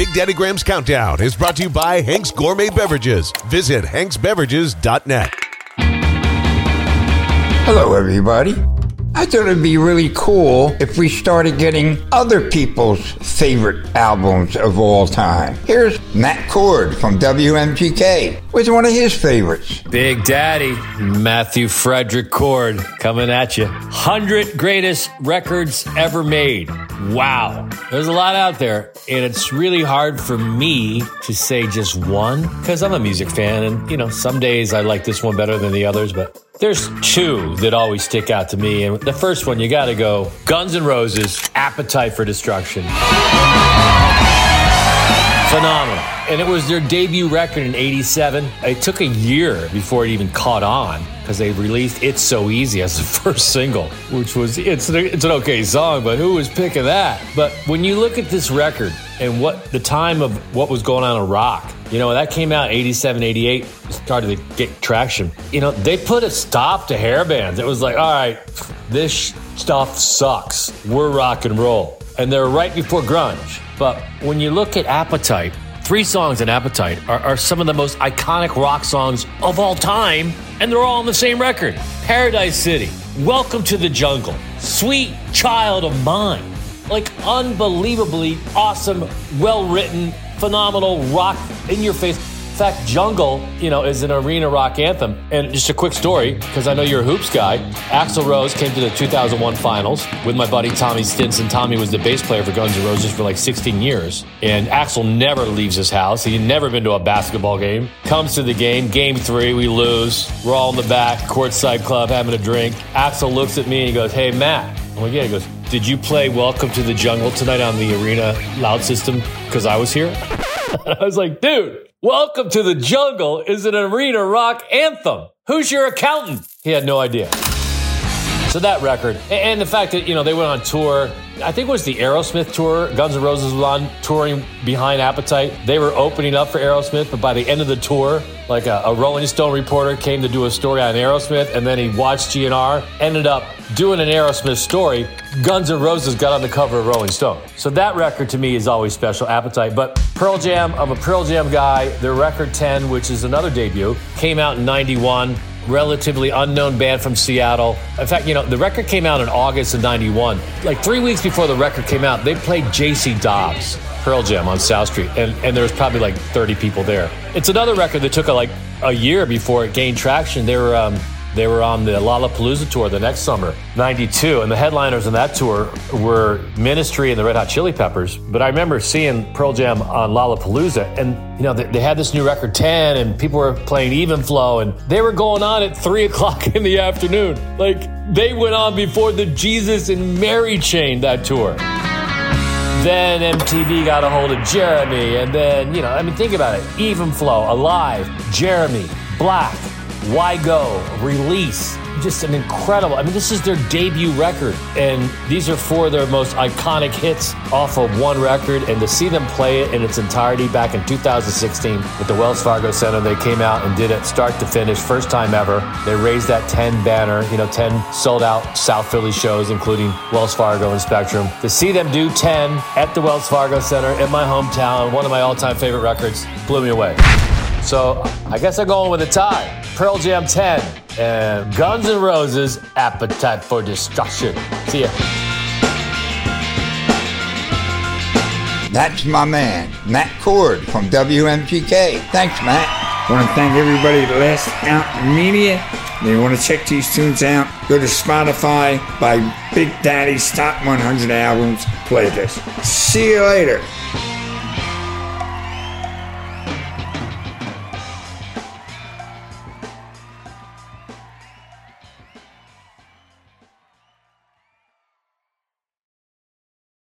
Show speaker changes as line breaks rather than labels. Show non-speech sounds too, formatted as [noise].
Big Daddy Graham's Countdown is brought to you by Hank's Gourmet Beverages. Visit hanksbeverages.net.
Hello, everybody. I thought it'd be really cool if we started getting other people's favorite albums of all time. Here's Matt Cord from WMGK with one of his favorites.
Big Daddy, Matthew Frederick Cord, coming at you. 100 greatest records ever made. Wow. There's a lot out there, and it's really hard for me to say just one because I'm a music fan, and, you know, some days I like this one better than the others, but there's two that always stick out to me. And the first one, you got to go Guns N' Roses, Appetite for Destruction. Phenomenal. And it was their debut record in 87. It took a year before it even caught on because they released It's So Easy as the [laughs] first single, which was, it's, it's an okay song, but who was picking that? But when you look at this record and what the time of what was going on in rock, you know, that came out 87, 88, started to get traction. You know, they put a stop to hair bands. It was like, all right, this stuff sucks. We're rock and roll. And they're right before grunge. But when you look at Appetite, three songs in Appetite are, are, some of the most iconic rock songs of all time, and they're all on the same record Paradise City, Welcome to the Jungle, Sweet Child of Mine. Like unbelievably awesome, well written, phenomenal rock in your face fact, Jungle, you know, is an arena rock anthem. And just a quick story, because I know you're a hoops guy. Axl Rose came to the 2001 finals with my buddy Tommy Stinson. Tommy was the bass player for Guns N' Roses for like 16 years. And Axl never leaves his house. He'd never been to a basketball game. Comes to the game, game three, we lose. We're all in the back, courtside club, having a drink. Axl looks at me and he goes, Hey, Matt. I'm like, yeah, he goes, Did you play Welcome to the Jungle tonight on the arena loud system? Because I was here. [laughs] I was like, dude, Welcome to the Jungle is an arena rock anthem. Who's your accountant? He had no idea. So that record, and the fact that, you know, they went on tour, I think it was the Aerosmith tour. Guns N' Roses was on touring behind Appetite. They were opening up for Aerosmith, but by the end of the tour, like a, a Rolling Stone reporter came to do a story on Aerosmith, and then he watched GNR, ended up doing an Aerosmith story. Guns N' Roses got on the cover of Rolling Stone. So that record to me is always special, Appetite. But Pearl Jam, I'm a Pearl Jam guy. Their record 10, which is another debut, came out in 91 relatively unknown band from Seattle. In fact, you know, the record came out in August of 91. Like three weeks before the record came out, they played JC Dobbs, Pearl Jam on South Street, and, and there was probably like 30 people there. It's another record that took a, like a year before it gained traction. They were, um, they were on the Lollapalooza tour the next summer, 92, and the headliners on that tour were Ministry and the Red Hot Chili Peppers. But I remember seeing Pearl Jam on Lollapalooza, and you know, they, they had this new record 10, and people were playing Even Flow, and they were going on at 3 [laughs] o'clock in the afternoon. Like, they went on before the Jesus and Mary chain that tour. Then MTV got a hold of Jeremy, and then, you know, I mean, think about it. Even Flow, Alive, Jeremy, Black, why Go, Release. Just an incredible. I mean, this is their debut record, and these are four of their most iconic hits off of one record. And to see them play it in its entirety back in 2016 at the Wells Fargo Center, they came out and did it start to finish, first time ever. They raised that 10 banner, you know, 10 sold out South Philly shows, including Wells Fargo and Spectrum. To see them do 10 at the Wells Fargo Center in my hometown, one of my all time favorite records, blew me away. So I guess I'm going with a tie. Pearl Jam 10 and Guns N' Roses Appetite for Destruction. See ya.
That's my man, Matt Cord from WMGK. Thanks, Matt.
Want to thank everybody at Last Out Media. They want to check these tunes out. Go to Spotify, by Big Daddy's Top 100 Albums playlist. See you later.